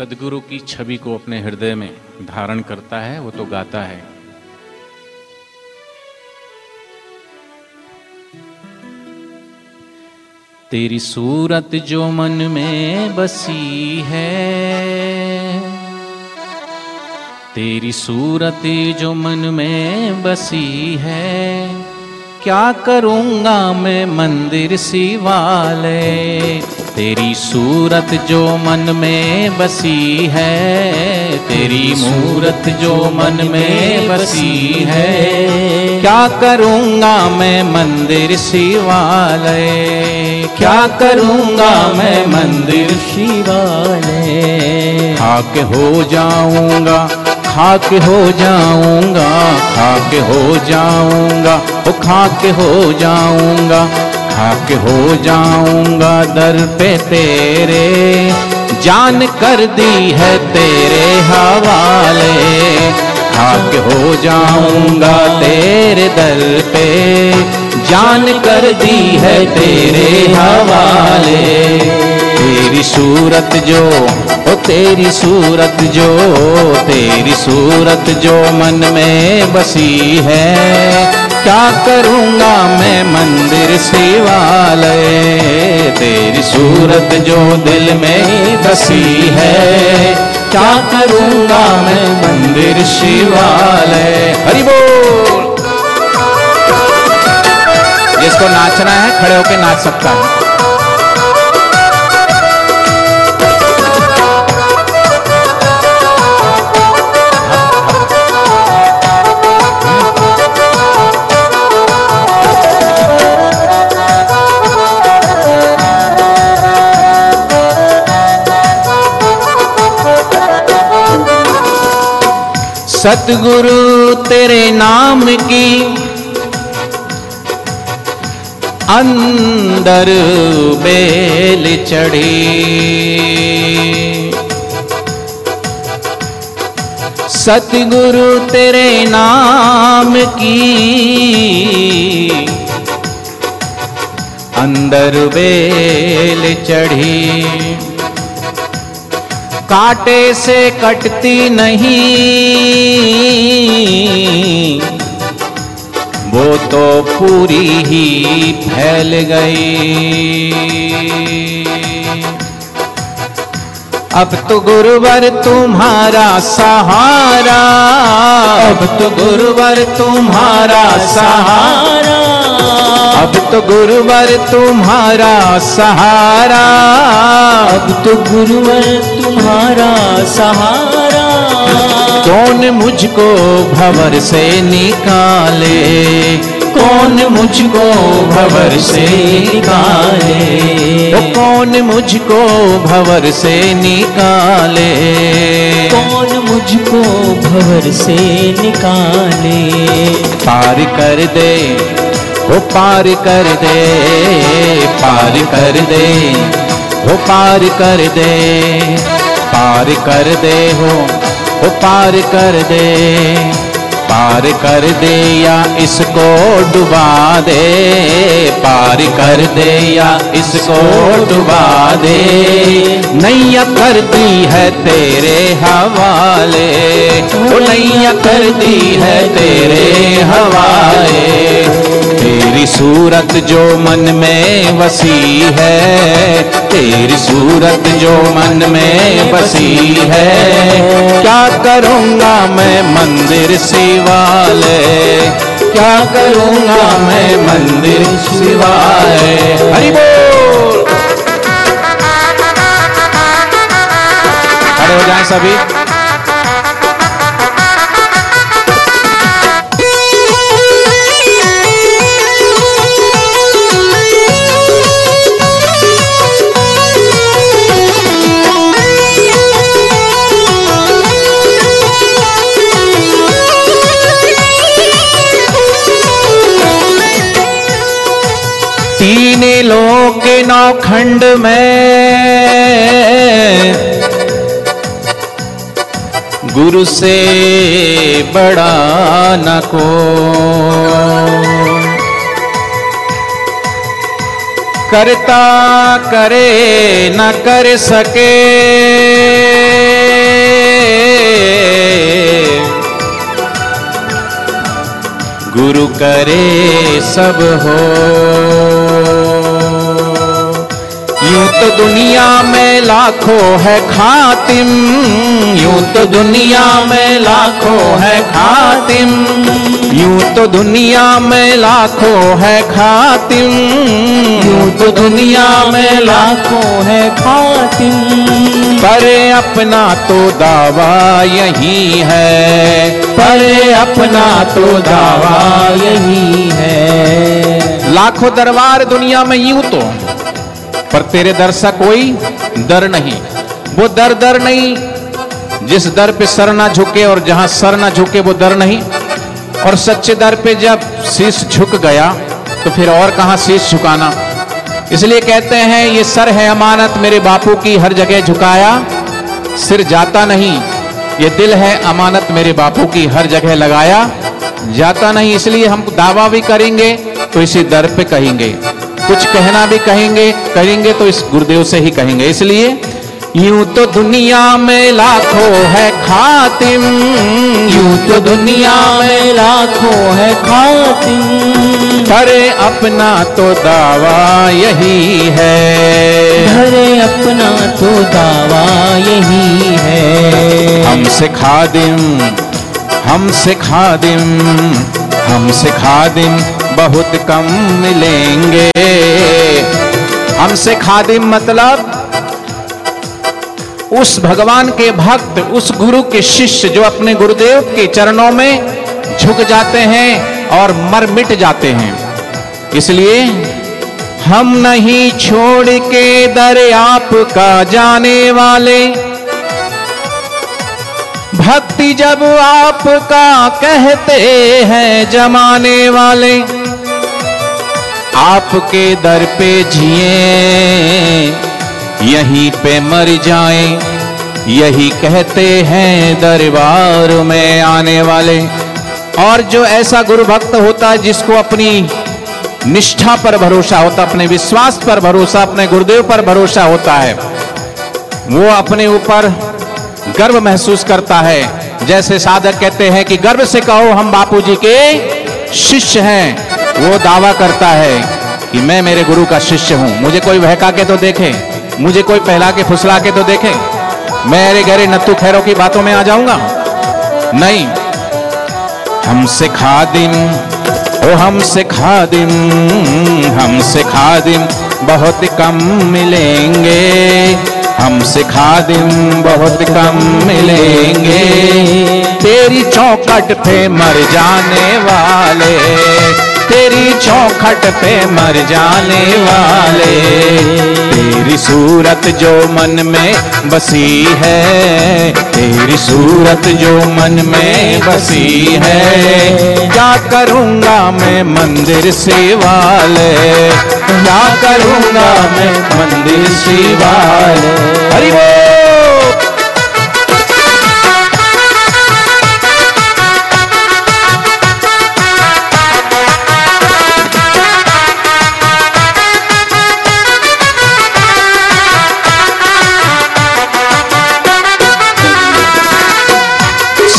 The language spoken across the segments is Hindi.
सदगुरु की छवि को अपने हृदय में धारण करता है, वो तो गाता है। तेरी सूरत जो मन में बसी है, तेरी सूरत जो मन में बसी है क्या करूँगा मैं मंदिर सिवाले तेरी सूरत जो मन में बसी है, तेरी मूरत जो मन में बसी है। क्या करूँगा मैं मंदिर शिवालय? क्या करूँगा मैं मंदिर शिवालय? खाक हो जाऊँगा खाक हो जाऊँगा, खाक हो जाऊँगा, ओ खाक हो जाऊँगा, खाक हो जाऊँगा दर पे तेरे, जान कर दी है तेरे हवाले, खाक हो जाऊँगा तेरे दर पे, जान कर दी है तेरे हवाले, तेरी सूरत जो ओ तेरी सूरत जो, तेरी सूरत जो मन में बसी है। क्या करूँगा मैं मंदिर शिवालय? तेरी सूरत जो दिल में बसी है। क्या करूँगा मैं मंदिर शिवालय? हरि बोल। जिसको नाचना है, खड़े होकर नाच सकता है। सतगुरु तेरे नाम की अंदर बेल चढ़ी। सतगुरु तेरे नाम की अंदर बेल चढ़ी। कांटे से कटती नहीं। वो तो पूरी ही फैल गई। अब तो गुरुवर तुम्हारा सहारा। अब तो गुरुवर तुम्हारा सहारा। अब तो गुरुवर तुम्हारा सहारा। अब तो गुरुवर तुम्हारा सहारा। कौन मुझको भवर से निकाले? कौन मुझको भवर से निकाले? ओ कौन मुझको भवर से निकाले? कौन मुझको भवर से निकाले? पार कर दे ओ पार कर दे, पार कर दे ओ पार कर दे, पार कर दे हो ओ पार कर दे, पार कर दे या इसको डुबा दे, पार कर दे या इसको डुबा दे, नैया कर दी है तेरे हवाले ओ नैया कर दी है तेरे हवाले। तेरी सूरत जो मन में बसी है, तेरी सूरत जो मन में बसी है। क्या करूँगा मैं मंदिर शिवालय? क्या करूँगा मैं मंदिर शिवालय? हरि बोल। हो जाए सभी। तीनों खंड में गुरु से बड़ा न को। करता करे न कर सके। गुरु करे सब हो। यूँ तो दुनिया में लाखों है खातिम, यूँ तो दुनिया में लाखों है खातिम, यूँ तो दुनिया में लाखों है खातिम, यूँ तो दुनिया में लाखों है खातिम। पर अपना तो दावा यही है, पर अपना तो दावा यही है। लाखों दरबार दुनिया में यूँ तो पर तेरे दर सा कोई दर नहीं। वो दर दर नहीं, जिस दर पे सर ना झुके और जहाँ सर ना झुके वो दर नहीं। और सच्चे दर पे जब शीश झुक गया तो फिर और कहाँ शीश झुकाना? इसलिए कहते हैं, ये सर है अमानत, मेरे बापू की हर जगह झुकाया, सिर जाता नहीं। ये दिल है अमानत, मेरे बापू की हर जगह लगाया, जाता नहीं। इसलिए हम दावा भी करेंगे तो इसी दर पे कहेंगे। कुछ कहना भी कहेंगे करेंगे तो इस गुरुदेव से ही कहेंगे। इसलिए यूँ तो दुनिया में लाखों है खातिम यूँ तो दुनिया में लाखों है खातिम। पर अपना तो दावा यही है। घरे अपना तो दावा यही है। हमसे खादिम हमसे खादिम हमसे खादिम बहुत कम मिलेंगे। हमसे खादिम मतलब उस भगवान के भक्त, उस गुरु के शिष्य जो अपने गुरुदेव के चरणों में झुक जाते हैं और मर मिट जाते हैं। इसलिए हम नहीं छोड़ के दर आपका जाने वाले। भक्ति जब आपका कहते हैं जमाने वाले। आपके दर पे जिए, यहीं पे मर जाए, यही कहते हैं दरबार में आने वाले। और जो ऐसा गुरु भक्त होता है, जिसको अपनी निष्ठा पर भरोसा होता, अपने विश्वास पर भरोसा, अपने गुरुदेव पर भरोसा होता है, वो अपने ऊपर गर्व महसूस करता है। जैसे साधक कहते हैं कि गर्व से कहो, हम बापूजी के शिष्य हैं। वो दावा करता है कि मैं मेरे गुरु का शिष्य हूँ। मुझे कोई बहका के तो देखे, मुझे कोई पहला के फुसला के तो देखे। मैं अरे गहरे नत्तू खैरों की बातों में आ जाऊँगा। नहीं हमसे खादिम ओ हमसे हम सिखा खादिम बहुत कम मिलेंगे। हम सिखा खादिम बहुत कम मिलेंगे। तेरी चौकट पे मर जाने वाले। तेरी चौखट पे मर जाने वाले। तेरी सूरत जो मन में बसी है, तेरी सूरत जो मन में बसी है। क्या करूँगा मैं मंदिर से वाले क्या करूँगा मैं मंदिर से वाले हरि बोल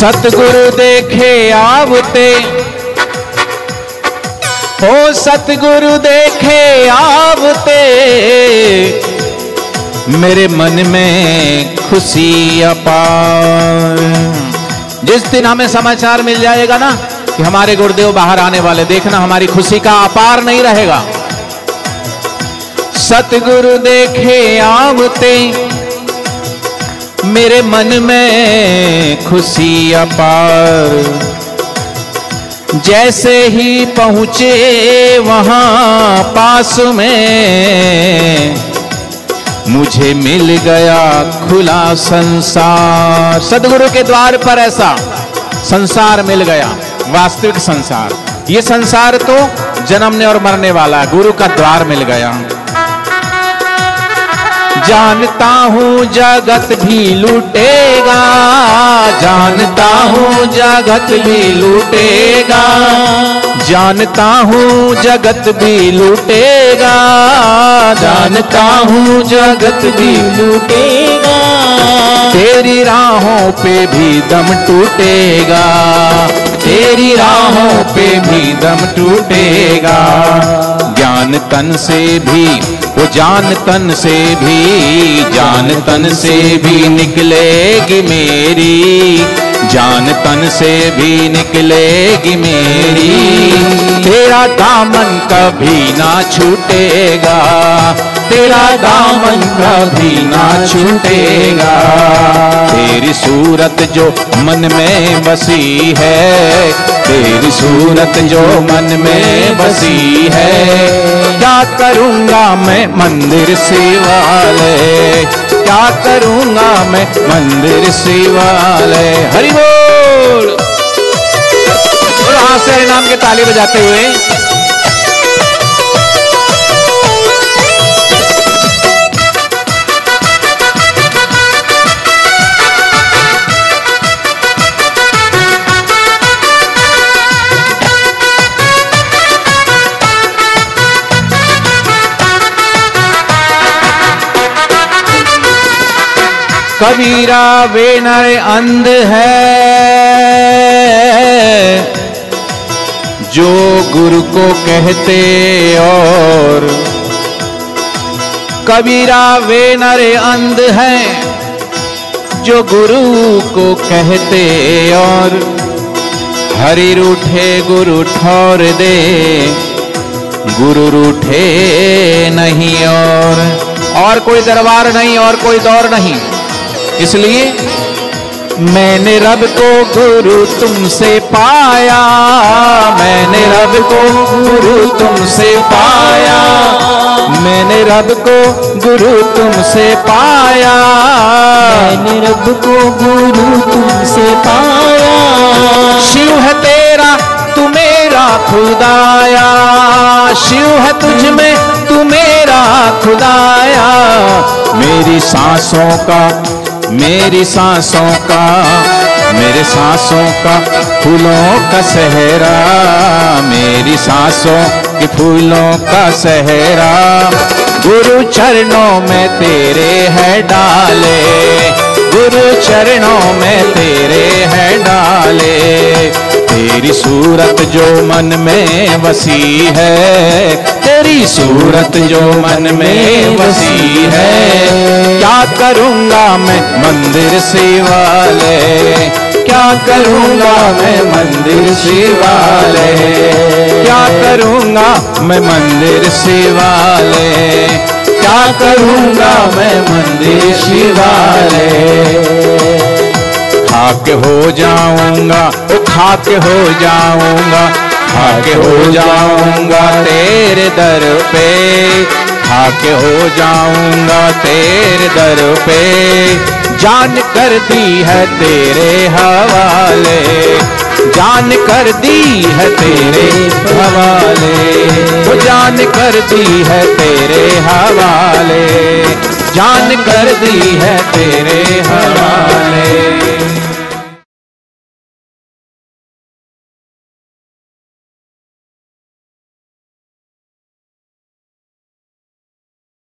सतगुरु देखे आवते। हो सतगुरु देखे आवते। मेरे मन में खुशी अपार। जिस दिन हमें समाचार मिल जाएगा ना, कि हमारे गुरुदेव बाहर आने वाले, देखना हमारी खुशी का अपार नहीं रहेगा। सतगुरु देखे आवते। मेरे मन में खुशी अपार जैसे ही पहुँचे वहाँ पास में, मुझे मिल गया खुला संसार। सदगुरु के द्वार पर ऐसा संसार मिल गया, वास्तविक संसार। ये संसार तो जन्मने और मरने वाला गुरु का द्वार मिल गया। जानता हूँ जगत भी लूटेगा। जानता हूँ जगत भी लूटेगा। जानता हूँ जगत भी लूटेगा। जानता हूँ जगत भी लूटेगा। तेरी राहों पे भी दम टूटेगा। तेरी राहों पे भी दम टूटेगा। ज्ञान तन से भी वो जान तन से भी जान तन से भी निकलेगी मेरी। जान तन से भी निकलेगी मेरी। तेरा दामन कभी ना छूटेगा, तेरा दामन कभी ना छूटेगा। तेरी सूरत जो मन में बसी है, तेरी सूरत जो मन में बसी है क्या करूँगा मैं मंदिर शिवालय? क्या करूँगा मैं मंदिर शिवालय? हरि बोल। और हाथ से नाम के ताली बजाते हुए कबीरा बेनर अंध है। जो गुरु को कहते और कबीरा वे नरे अंध है। जो गुरु को कहते और हरि रूठे गुरु ठौर दे। गुरु रूठे नहीं और और कोई दरबार नहीं, और कोई दौर नहीं। इसलिए मैंने रब को गुरु तुमसे पाया। मैंने रब को गुरु तुमसे पाया। मैंने रब को गुरु तुमसे पाया। मैंने रब को गुरु तुमसे पाया। शिव है तेरा तू मेरा खुदाया। शिव है तुझ में तू मेरा खुदाया। मेरी सांसों का मेरी सांसों का, मेरे सांसों का फूलों का सहरा, मेरी सांसों के फूलों का सहरा, गुरु चरणों में तेरे है डाले, गुरु चरणों में तेरे है डाले। तेरी सूरत जो मन में बसी है, तेरी सूरत जो मन में बसी है। क्या करूँगा मैं मंदिर शिवाले क्या करूँगा मैं मंदिर शिवाले क्या करूँगा मैं मंदिर शिवाले क्या करूँगा मैं मंदिर खाके हो जाऊँगा, ओ खाके हो जाऊँगा, खाके हो जाऊँगा तेरे दर पे, खाके हो जाऊँगा तेरे दर पे, जान कर दी है तेरे हवाले, जान कर दी है तेरे हवाले वो जान कर दी है तेरे हवाले, जान कर दी है तेरे हवाले।